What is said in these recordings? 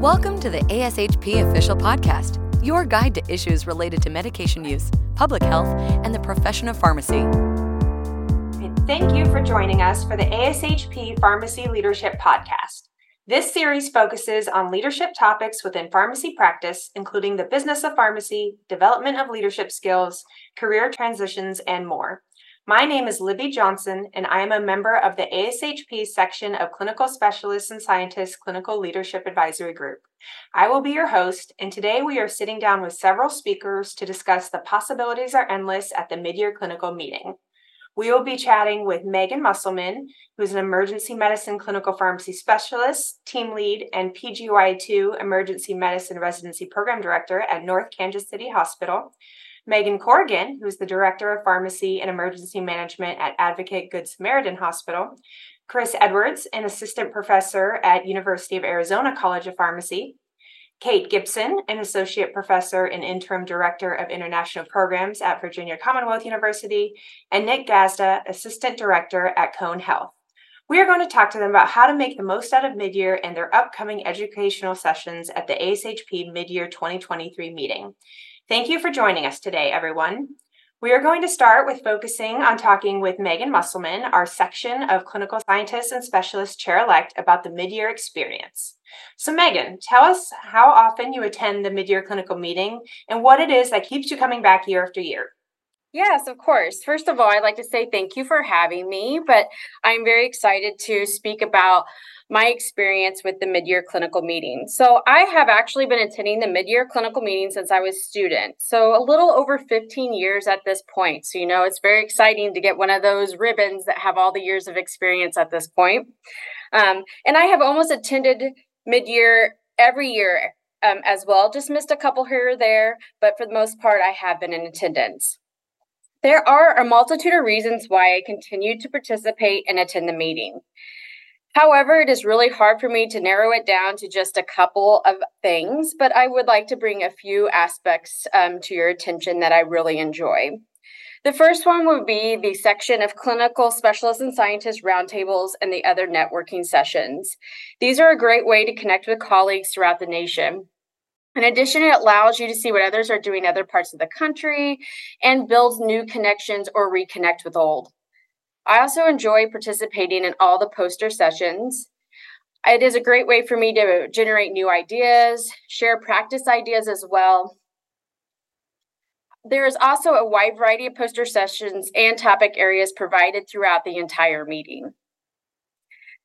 Welcome to the ASHP Official Podcast, your guide to issues related to medication use, public health, and the profession of pharmacy. Thank you for joining us for the ASHP Pharmacy Leadership Podcast. This series focuses on leadership topics within pharmacy practice, including the business of pharmacy, development of leadership skills, career transitions, and more. My name is Libby Johnson, and I am a member of the ASHP section of Clinical Specialists and Scientists Clinical Leadership Advisory Group. I will be your host, and today we are sitting down with several speakers to discuss the possibilities are endless at the midyear clinical meeting. We will be chatting with Megan Musselman, who is an emergency medicine clinical pharmacy specialist, team lead, and PGY2 emergency medicine residency program director at North Kansas City Hospital. Megan Corrigan, who's the Director of Pharmacy and Emergency Management at Advocate Good Samaritan Hospital, Chris Edwards, an assistant professor at University of Arizona College of Pharmacy, Kate Gibson, an associate professor and interim director of international programs at Virginia Commonwealth University, and Nick Gazda, assistant director at Cone Health. We are going to talk to them about how to make the most out of midyear and their upcoming educational sessions at the ASHP Midyear 2023 meeting. Thank you for joining us today, everyone. We are going to start with focusing on talking with Megan Musselman, our section of clinical scientists and specialists chair elect, about the mid-year experience. So, Megan, tell us how often you attend the mid-year clinical meeting and what it is that keeps you coming back year after year. Yes, of course. First of all, I'd like to say thank you for having me, but I'm very excited to speak about my experience with the mid-year clinical meeting. So I have actually been attending the mid-year clinical meeting since I was a student. So a little over 15 years at this point. So you know it's very exciting to get one of those ribbons that have all the years of experience at this point. Um, and I have almost attended mid-year every year um, as well. Just missed a couple here or there, but for the most part, I have been in attendance. There are a multitude of reasons why I continue to participate and attend the meeting. However, it is really hard for me to narrow it down to just a couple of things, but I would like to bring a few aspects um, to your attention that I really enjoy. The first one would be the section of clinical specialists and scientists roundtables and the other networking sessions. These are a great way to connect with colleagues throughout the nation. In addition, it allows you to see what others are doing in other parts of the country and builds new connections or reconnect with old. I also enjoy participating in all the poster sessions. It is a great way for me to generate new ideas, share practice ideas as well. There is also a wide variety of poster sessions and topic areas provided throughout the entire meeting.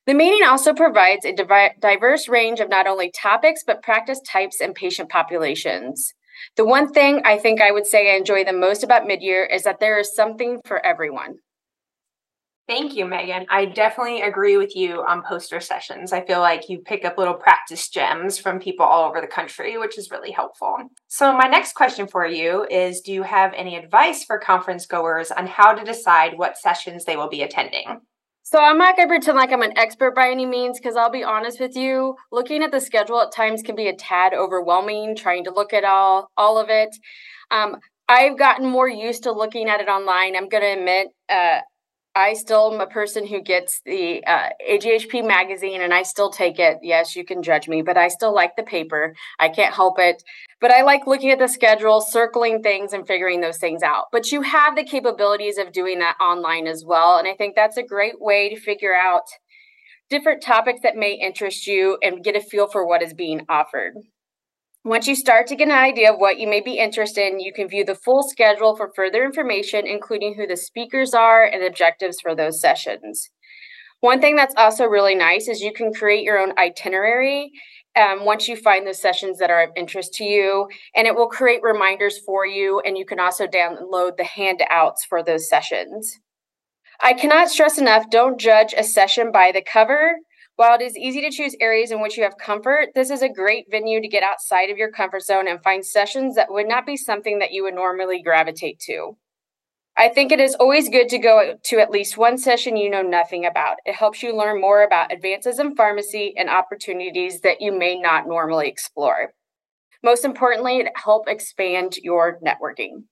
The meeting also provides a diverse range of not only topics, but practice types and patient populations. The one thing I think I would say I enjoy the most about midyear is that there is something for everyone. Thank you, Megan. I definitely agree with you on poster sessions. I feel like you pick up little practice gems from people all over the country, which is really helpful. So, my next question for you is Do you have any advice for conference goers on how to decide what sessions they will be attending? So I'm not going to pretend like I'm an expert by any means because I'll be honest with you, looking at the schedule at times can be a tad overwhelming trying to look at all all of it. Um, I've gotten more used to looking at it online. I'm going to admit, uh, I still am a person who gets the uh, AJHP magazine and I still take it. Yes, you can judge me, but I still like the paper. I can't help it. But I like looking at the schedule, circling things, and figuring those things out. But you have the capabilities of doing that online as well. And I think that's a great way to figure out different topics that may interest you and get a feel for what is being offered. Once you start to get an idea of what you may be interested in, you can view the full schedule for further information, including who the speakers are and objectives for those sessions. One thing that's also really nice is you can create your own itinerary um, once you find those sessions that are of interest to you, and it will create reminders for you. And you can also download the handouts for those sessions. I cannot stress enough don't judge a session by the cover while it is easy to choose areas in which you have comfort, this is a great venue to get outside of your comfort zone and find sessions that would not be something that you would normally gravitate to. I think it is always good to go to at least one session you know nothing about. It helps you learn more about advances in pharmacy and opportunities that you may not normally explore. Most importantly, it helps expand your networking.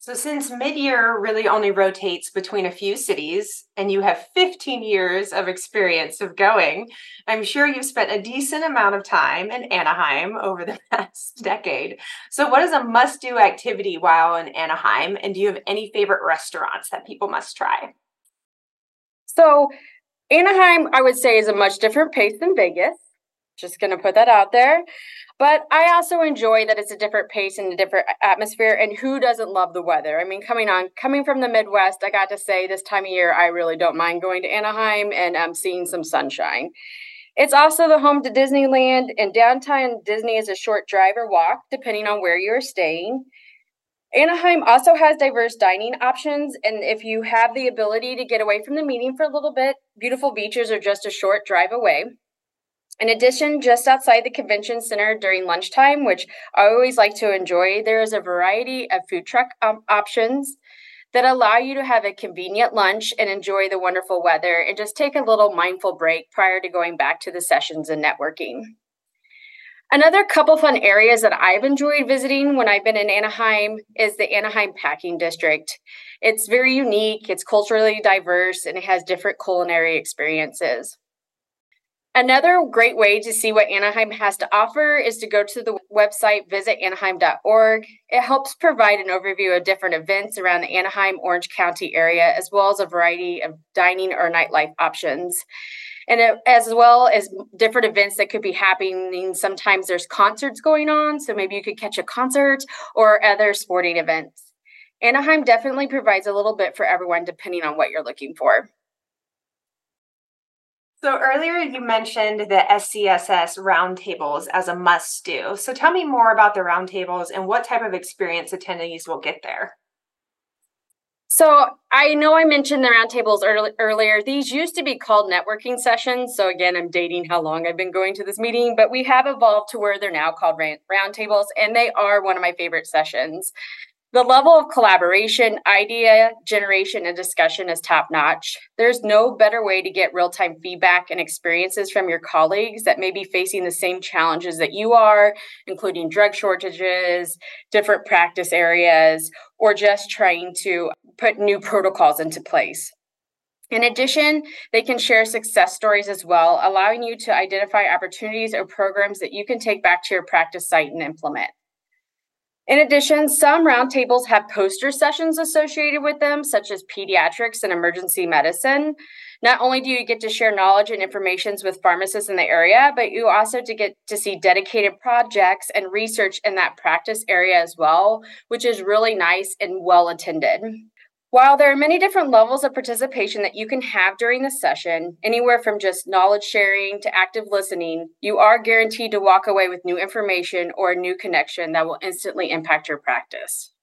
So, since mid year really only rotates between a few cities and you have 15 years of experience of going, I'm sure you've spent a decent amount of time in Anaheim over the past decade. So, what is a must do activity while in Anaheim? And do you have any favorite restaurants that people must try? So, Anaheim, I would say, is a much different pace than Vegas. Just going to put that out there. But I also enjoy that it's a different pace and a different atmosphere. And who doesn't love the weather? I mean, coming on, coming from the Midwest, I got to say this time of year, I really don't mind going to Anaheim and um, seeing some sunshine. It's also the home to Disneyland, and downtown Disney is a short drive or walk, depending on where you're staying. Anaheim also has diverse dining options, and if you have the ability to get away from the meeting for a little bit, beautiful beaches are just a short drive away. In addition, just outside the convention center during lunchtime, which I always like to enjoy, there is a variety of food truck um, options that allow you to have a convenient lunch and enjoy the wonderful weather and just take a little mindful break prior to going back to the sessions and networking. Another couple fun areas that I've enjoyed visiting when I've been in Anaheim is the Anaheim Packing District. It's very unique, it's culturally diverse, and it has different culinary experiences. Another great way to see what Anaheim has to offer is to go to the website visitanaheim.org. It helps provide an overview of different events around the Anaheim Orange County area, as well as a variety of dining or nightlife options. And it, as well as different events that could be happening. Sometimes there's concerts going on, so maybe you could catch a concert or other sporting events. Anaheim definitely provides a little bit for everyone depending on what you're looking for. So earlier you mentioned the SCSS roundtables as a must do. So tell me more about the roundtables and what type of experience attendees will get there. So I know I mentioned the roundtables early, earlier. These used to be called networking sessions. So again, I'm dating how long I've been going to this meeting, but we have evolved to where they're now called roundtables, and they are one of my favorite sessions. The level of collaboration, idea generation, and discussion is top notch. There's no better way to get real time feedback and experiences from your colleagues that may be facing the same challenges that you are, including drug shortages, different practice areas, or just trying to put new protocols into place. In addition, they can share success stories as well, allowing you to identify opportunities or programs that you can take back to your practice site and implement. In addition, some roundtables have poster sessions associated with them, such as pediatrics and emergency medicine. Not only do you get to share knowledge and information with pharmacists in the area, but you also to get to see dedicated projects and research in that practice area as well, which is really nice and well attended. While there are many different levels of participation that you can have during the session, anywhere from just knowledge sharing to active listening, you are guaranteed to walk away with new information or a new connection that will instantly impact your practice.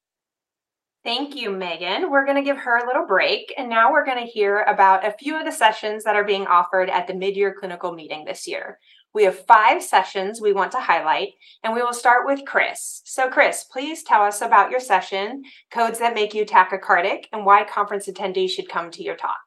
Thank you, Megan. We're going to give her a little break, and now we're going to hear about a few of the sessions that are being offered at the mid year clinical meeting this year. We have five sessions we want to highlight, and we will start with Chris. So, Chris, please tell us about your session, codes that make you tachycardic, and why conference attendees should come to your talk.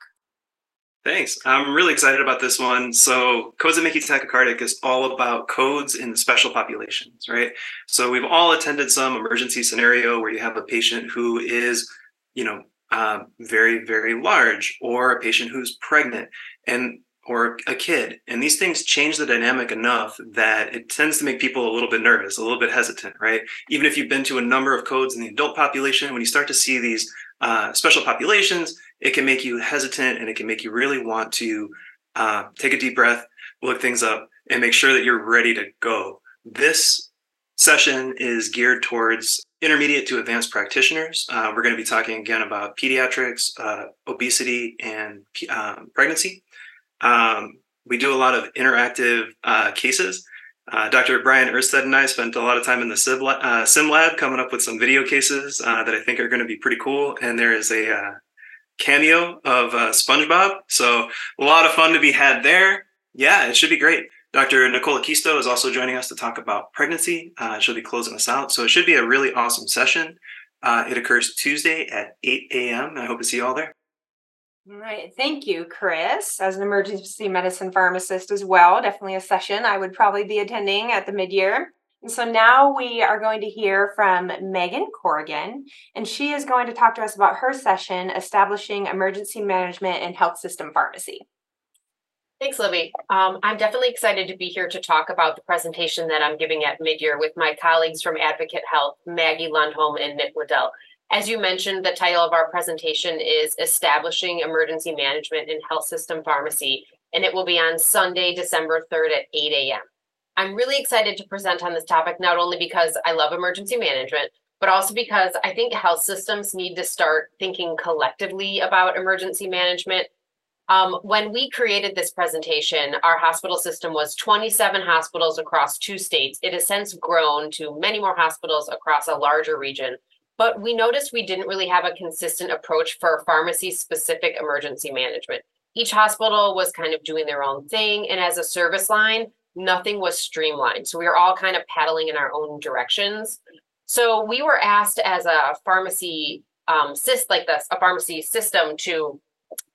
Thanks. I'm really excited about this one. So, codes that make you tachycardic is all about codes in special populations, right? So, we've all attended some emergency scenario where you have a patient who is, you know, uh, very, very large, or a patient who's pregnant. And or a kid. And these things change the dynamic enough that it tends to make people a little bit nervous, a little bit hesitant, right? Even if you've been to a number of codes in the adult population, when you start to see these uh, special populations, it can make you hesitant and it can make you really want to uh, take a deep breath, look things up, and make sure that you're ready to go. This session is geared towards intermediate to advanced practitioners. Uh, we're going to be talking again about pediatrics, uh, obesity, and um, pregnancy. Um, we do a lot of interactive uh, cases. Uh, Dr. Brian Erstad and I spent a lot of time in the sim, uh, sim lab coming up with some video cases uh, that I think are going to be pretty cool. And there is a uh, cameo of uh, SpongeBob. So a lot of fun to be had there. Yeah, it should be great. Dr. Nicola Kisto is also joining us to talk about pregnancy. she'll be closing us out. So it should be a really awesome session. it occurs Tuesday at 8 a.m. I hope to see you all there. All right. Thank you, Chris. As an emergency medicine pharmacist as well, definitely a session I would probably be attending at the mid year. And so now we are going to hear from Megan Corrigan, and she is going to talk to us about her session establishing emergency management in health system pharmacy. Thanks, Libby. Um, I'm definitely excited to be here to talk about the presentation that I'm giving at midyear with my colleagues from Advocate Health, Maggie Lundholm and Nick Liddell. As you mentioned, the title of our presentation is Establishing Emergency Management in Health System Pharmacy, and it will be on Sunday, December 3rd at 8 a.m. I'm really excited to present on this topic, not only because I love emergency management, but also because I think health systems need to start thinking collectively about emergency management um, when we created this presentation, our hospital system was 27 hospitals across two states. It has since grown to many more hospitals across a larger region. But we noticed we didn't really have a consistent approach for pharmacy specific emergency management. Each hospital was kind of doing their own thing. And as a service line, nothing was streamlined. So we were all kind of paddling in our own directions. So we were asked as a pharmacy um, syst like this, a pharmacy system to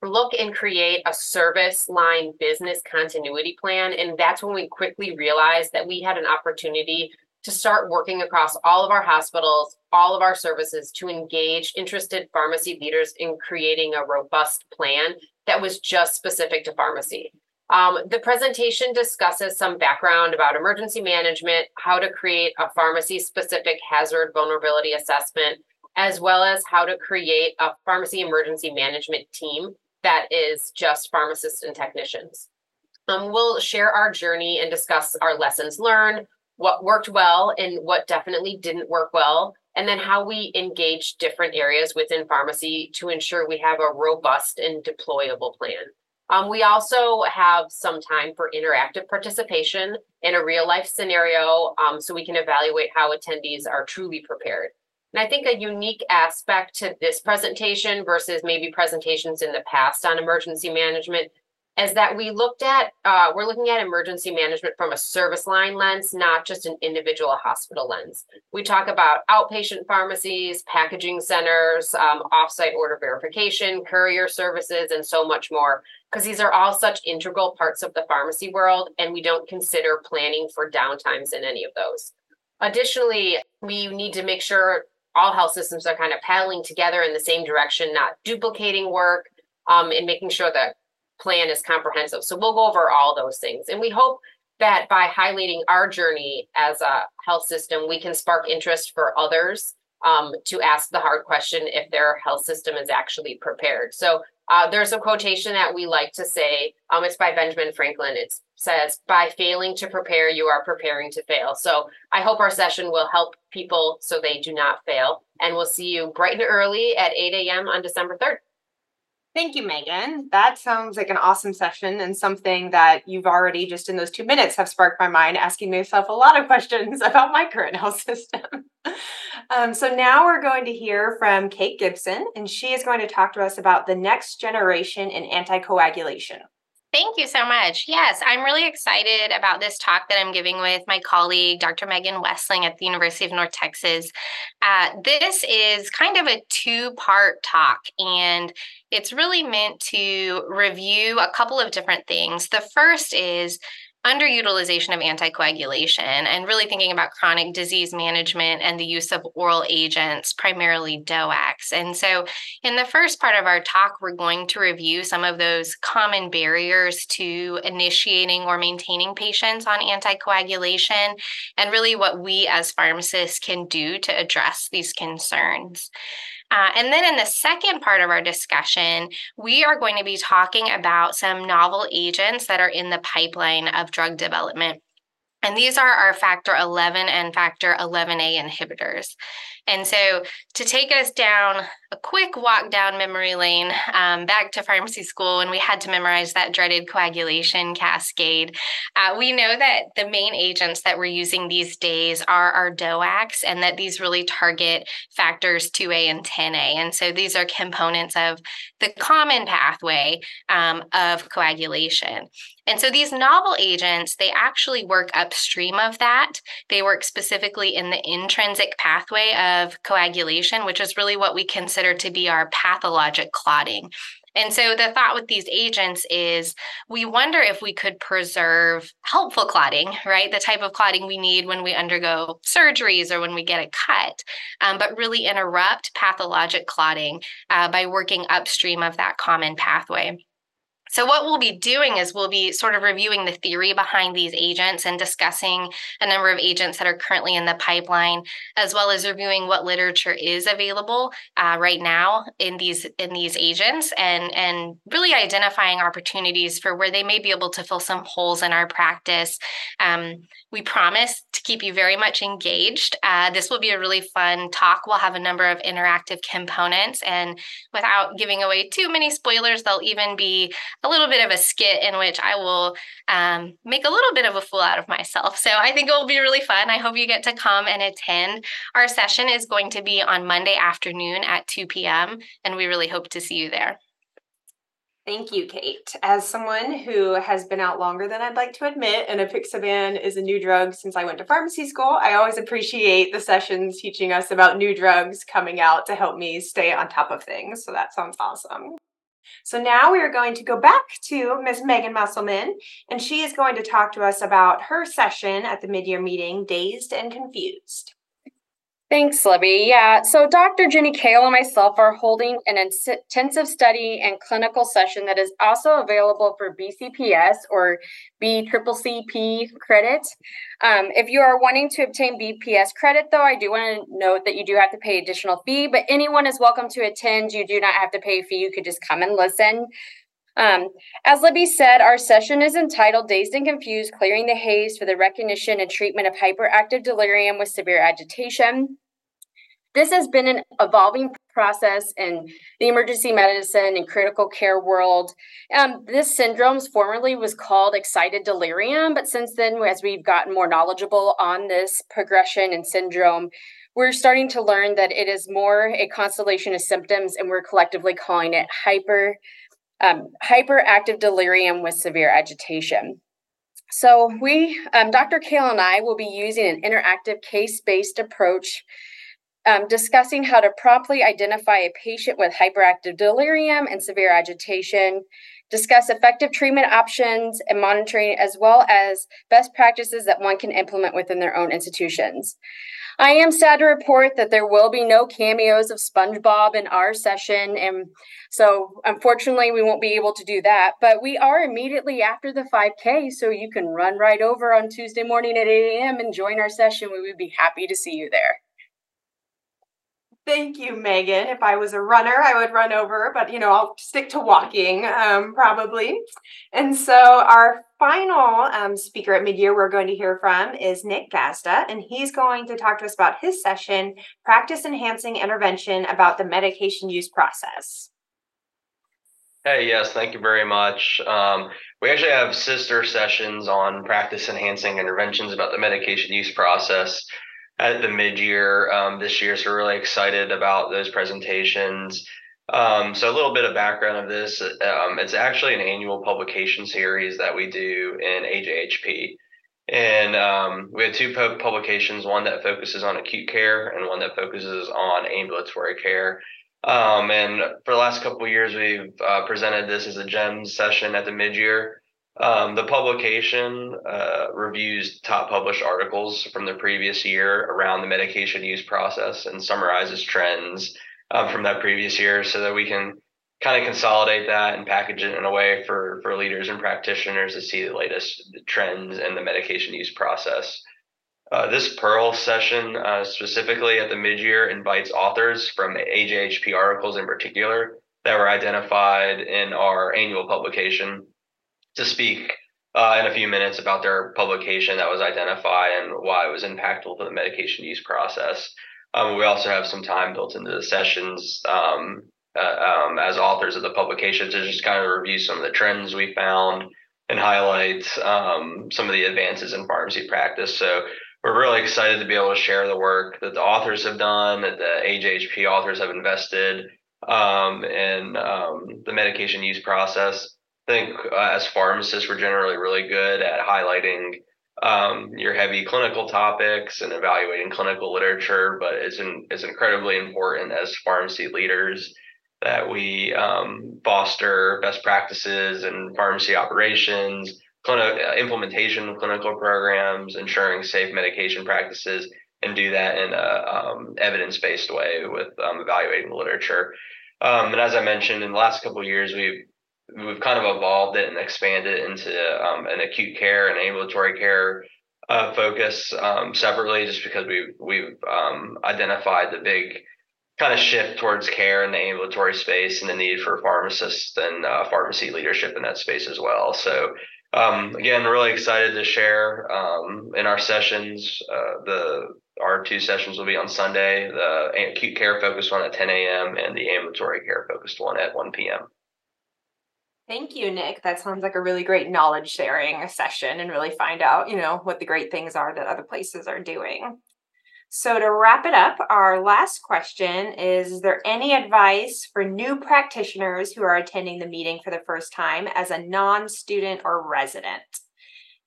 look and create a service line business continuity plan. And that's when we quickly realized that we had an opportunity to start working across all of our hospitals, all of our services to engage interested pharmacy leaders in creating a robust plan that was just specific to pharmacy. Um, the presentation discusses some background about emergency management, how to create a pharmacy specific hazard vulnerability assessment, as well as how to create a pharmacy emergency management team that is just pharmacists and technicians. Um, we'll share our journey and discuss our lessons learned, what worked well and what definitely didn't work well, and then how we engage different areas within pharmacy to ensure we have a robust and deployable plan. Um, we also have some time for interactive participation in a real life scenario um, so we can evaluate how attendees are truly prepared. And I think a unique aspect to this presentation versus maybe presentations in the past on emergency management is that we looked at uh, we're looking at emergency management from a service line lens not just an individual hospital lens. We talk about outpatient pharmacies packaging centers um, offsite order verification courier services and so much more because these are all such integral parts of the pharmacy world and we don't consider planning for downtimes in any of those. Additionally we need to make sure all health systems are kind of paddling together in the same direction, not duplicating work, um, and making sure the plan is comprehensive. So we'll go over all those things. And we hope that by highlighting our journey as a health system, we can spark interest for others um, to ask the hard question if their health system is actually prepared. So uh, there's a quotation that we like to say. Um, it's by Benjamin Franklin. It says, "By failing to prepare, you are preparing to fail." So I hope our session will help people so they do not fail. And we'll see you bright and early at 8 a.m. on December 3rd. Thank you, Megan. That sounds like an awesome session and something that you've already just in those two minutes have sparked my mind, asking myself a lot of questions about my current health system. um, so now we're going to hear from Kate Gibson, and she is going to talk to us about the next generation in anticoagulation. Thank you so much. Yes, I'm really excited about this talk that I'm giving with my colleague, Dr. Megan Westling at the University of North Texas. Uh, this is kind of a two part talk, and it's really meant to review a couple of different things. The first is underutilization of anticoagulation and really thinking about chronic disease management and the use of oral agents, primarily DOACs. And so, in the first part of our talk, we're going to review some of those common barriers to initiating or maintaining patients on anticoagulation and really what we as pharmacists can do to address these concerns. Uh, and then in the second part of our discussion, we are going to be talking about some novel agents that are in the pipeline of drug development. And these are our factor 11 and factor 11A inhibitors. And so, to take us down a quick walk down memory lane um, back to pharmacy school when we had to memorize that dreaded coagulation cascade, uh, we know that the main agents that we're using these days are our DOACs and that these really target factors 2A and 10A. And so, these are components of the common pathway um, of coagulation. And so these novel agents, they actually work upstream of that. They work specifically in the intrinsic pathway of coagulation, which is really what we consider to be our pathologic clotting. And so the thought with these agents is we wonder if we could preserve helpful clotting, right? The type of clotting we need when we undergo surgeries or when we get a cut, um, but really interrupt pathologic clotting uh, by working upstream of that common pathway. So, what we'll be doing is we'll be sort of reviewing the theory behind these agents and discussing a number of agents that are currently in the pipeline, as well as reviewing what literature is available uh, right now in these in these agents, and and really identifying opportunities for where they may be able to fill some holes in our practice. Um, we promise to keep you very much engaged. Uh, this will be a really fun talk. We'll have a number of interactive components, and without giving away too many spoilers, there'll even be a little bit of a skit in which I will um, make a little bit of a fool out of myself. So I think it will be really fun. I hope you get to come and attend. Our session is going to be on Monday afternoon at 2 p.m., and we really hope to see you there. Thank you, Kate. As someone who has been out longer than I'd like to admit, and apixaban is a new drug since I went to pharmacy school, I always appreciate the sessions teaching us about new drugs coming out to help me stay on top of things. So that sounds awesome. So now we are going to go back to Ms. Megan Musselman, and she is going to talk to us about her session at the mid-year meeting, Dazed and Confused. Thanks, Libby. Yeah, so Dr. Jenny Kale and myself are holding an intensive study and clinical session that is also available for BCPS or BCCCP credit. Um, if you are wanting to obtain BPS credit, though, I do want to note that you do have to pay additional fee, but anyone is welcome to attend. You do not have to pay a fee. You could just come and listen. Um, as Libby said, our session is entitled Dazed and Confused Clearing the Haze for the Recognition and Treatment of Hyperactive Delirium with Severe Agitation. This has been an evolving process in the emergency medicine and critical care world. Um, this syndrome formerly was called excited delirium, but since then, as we've gotten more knowledgeable on this progression and syndrome, we're starting to learn that it is more a constellation of symptoms, and we're collectively calling it hyper um, hyperactive delirium with severe agitation. So we, um, Dr. Kale and I, will be using an interactive case-based approach um, discussing how to properly identify a patient with hyperactive delirium and severe agitation, discuss effective treatment options and monitoring, as well as best practices that one can implement within their own institutions. I am sad to report that there will be no cameos of SpongeBob in our session. And so, unfortunately, we won't be able to do that. But we are immediately after the 5K. So, you can run right over on Tuesday morning at 8 a.m. and join our session. We would be happy to see you there. Thank you, Megan. If I was a runner, I would run over, but you know, I'll stick to walking um, probably. And so, our final um, speaker at midyear we're going to hear from is Nick Gazda, and he's going to talk to us about his session, Practice Enhancing Intervention, about the medication use process. Hey, yes, thank you very much. Um, we actually have sister sessions on practice enhancing interventions about the medication use process at the mid-year um, this year. So really excited about those presentations. Um, so a little bit of background of this, um, it's actually an annual publication series that we do in AJHP. And um, we have two publications, one that focuses on acute care and one that focuses on ambulatory care. Um, and for the last couple years, we've uh, presented this as a GEMS session at the mid-year. Um, the publication uh, reviews top published articles from the previous year around the medication use process and summarizes trends um, from that previous year so that we can kind of consolidate that and package it in a way for, for leaders and practitioners to see the latest trends in the medication use process. Uh, this Pearl session uh, specifically at the mid-year invites authors from AJHP articles in particular that were identified in our annual publication to speak uh, in a few minutes about their publication that was identified and why it was impactful to the medication use process. Um, we also have some time built into the sessions um, uh, um, as authors of the publication to just kind of review some of the trends we found and highlight um, some of the advances in pharmacy practice. So we're really excited to be able to share the work that the authors have done, that the AJHP authors have invested um, in um, the medication use process think uh, as pharmacists, we're generally really good at highlighting um, your heavy clinical topics and evaluating clinical literature, but it's, in, it's incredibly important as pharmacy leaders that we um, foster best practices and pharmacy operations, clinical uh, implementation of clinical programs, ensuring safe medication practices, and do that in a um, evidence-based way with um, evaluating the literature. Um, and as I mentioned, in the last couple of years, we've we've kind of evolved it and expanded it into um, an acute care and ambulatory care uh, focus um, separately, just because we've we've um, identified the big kind of shift towards care in the ambulatory space and the need for pharmacists and uh, pharmacy leadership in that space as well. So um, again, really excited to share um, in our sessions. Uh, the our two sessions will be on Sunday. The acute care focused one at 10 a.m. and the ambulatory care focused one at 1 p.m. Thank you, Nick. That sounds like a really great knowledge sharing session and really find out, you know, what the great things are that other places are doing. So, to wrap it up, our last question is Is there any advice for new practitioners who are attending the meeting for the first time as a non student or resident?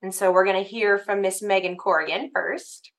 And so, we're going to hear from Miss Megan Corrigan first.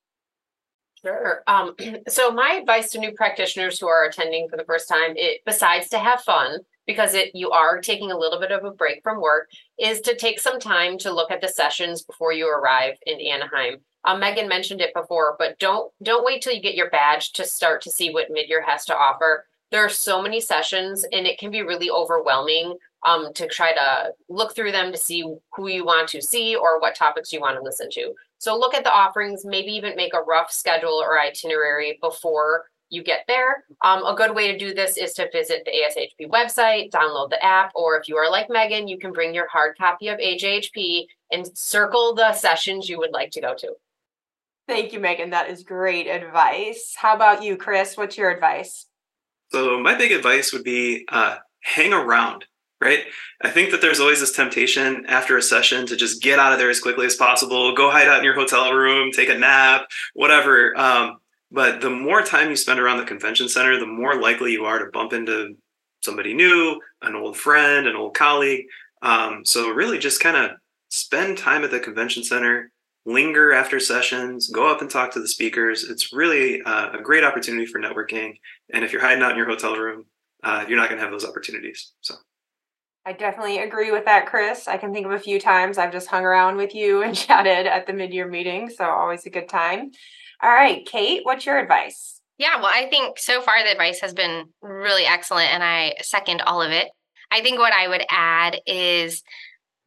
Sure. Um, so, my advice to new practitioners who are attending for the first time, it, besides to have fun, because it you are taking a little bit of a break from work, is to take some time to look at the sessions before you arrive in Anaheim. Um, Megan mentioned it before, but don't don't wait till you get your badge to start to see what Midyear has to offer. There are so many sessions, and it can be really overwhelming um, to try to look through them to see who you want to see or what topics you want to listen to. So look at the offerings, maybe even make a rough schedule or itinerary before you get there. Um, a good way to do this is to visit the ASHP website, download the app, or if you are like Megan, you can bring your hard copy of AJHP and circle the sessions you would like to go to. Thank you, Megan. That is great advice. How about you, Chris? What's your advice? So, my big advice would be uh, hang around, right? I think that there's always this temptation after a session to just get out of there as quickly as possible, go hide out in your hotel room, take a nap, whatever. Um, but the more time you spend around the convention center, the more likely you are to bump into somebody new, an old friend, an old colleague. Um, so really just kind of spend time at the convention center, linger after sessions, go up and talk to the speakers. It's really uh, a great opportunity for networking. And if you're hiding out in your hotel room, uh, you're not going to have those opportunities. So. I definitely agree with that, Chris. I can think of a few times I've just hung around with you and chatted at the mid-year meeting, so always a good time. All right, Kate, what's your advice? Yeah, well, I think so far the advice has been really excellent and I second all of it. I think what I would add is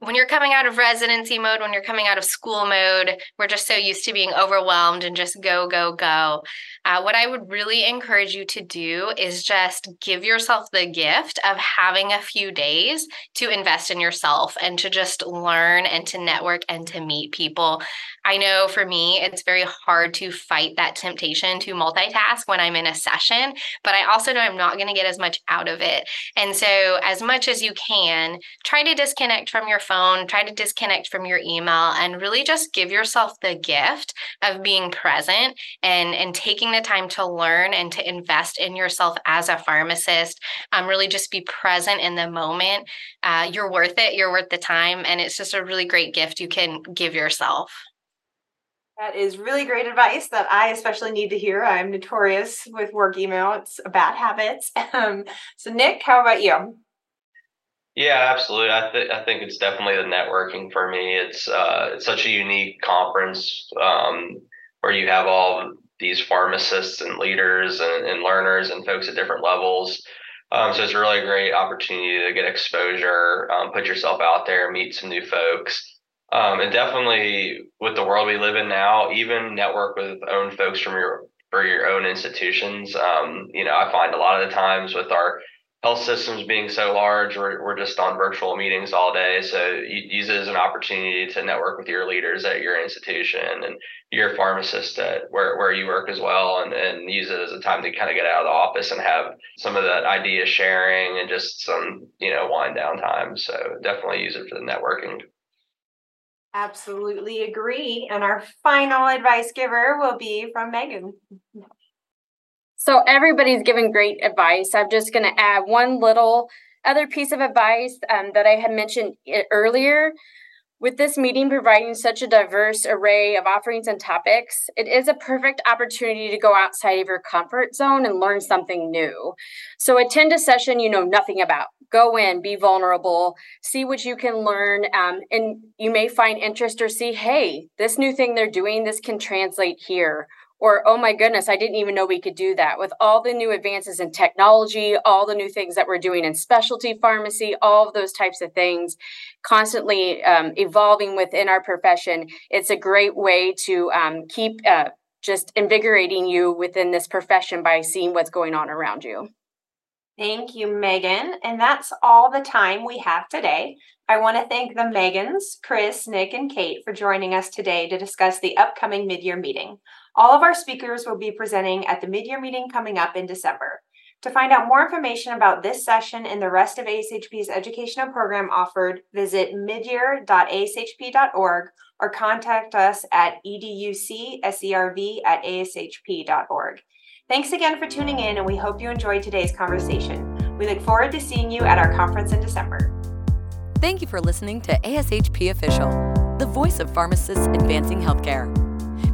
when you're coming out of residency mode, when you're coming out of school mode, we're just so used to being overwhelmed and just go, go, go. Uh, what I would really encourage you to do is just give yourself the gift of having a few days to invest in yourself and to just learn and to network and to meet people. I know for me, it's very hard to fight that temptation to multitask when I'm in a session, but I also know I'm not going to get as much out of it. And so, as much as you can, try to disconnect from your phone, try to disconnect from your email, and really just give yourself the gift of being present and, and taking the time to learn and to invest in yourself as a pharmacist. Um, really just be present in the moment. Uh, you're worth it, you're worth the time, and it's just a really great gift you can give yourself. That is really great advice that I especially need to hear. I'm notorious with work email. It's a bad habit. Um, so, Nick, how about you? Yeah, absolutely. I, th- I think it's definitely the networking for me. It's uh, such a unique conference um, where you have all these pharmacists and leaders and, and learners and folks at different levels. Um, so it's a really great opportunity to get exposure, um, put yourself out there, meet some new folks. Um, and definitely with the world we live in now, even network with own folks from your for your own institutions. Um, you know, I find a lot of the times with our health systems being so large, we're, we're just on virtual meetings all day. So use it as an opportunity to network with your leaders at your institution and your pharmacist at where, where you work as well and, and use it as a time to kind of get out of the office and have some of that idea sharing and just some, you know, wind down time. So definitely use it for the networking. Absolutely agree. And our final advice giver will be from Megan. So everybody's giving great advice. I'm just going to add one little other piece of advice um, that I had mentioned earlier. With this meeting providing such a diverse array of offerings and topics, it is a perfect opportunity to go outside of your comfort zone and learn something new. So, attend a session you know nothing about. Go in, be vulnerable, see what you can learn, um, and you may find interest or see, hey, this new thing they're doing, this can translate here or oh my goodness i didn't even know we could do that with all the new advances in technology all the new things that we're doing in specialty pharmacy all of those types of things constantly um, evolving within our profession it's a great way to um, keep uh, just invigorating you within this profession by seeing what's going on around you Thank you, Megan. And that's all the time we have today. I want to thank the Megans, Chris, Nick, and Kate for joining us today to discuss the upcoming mid-year meeting. All of our speakers will be presenting at the mid-year meeting coming up in December. To find out more information about this session and the rest of ASHP's educational program offered, visit midyear.ashp.org or contact us at educserv at ashp.org. Thanks again for tuning in, and we hope you enjoyed today's conversation. We look forward to seeing you at our conference in December. Thank you for listening to ASHP Official, the voice of pharmacists advancing healthcare.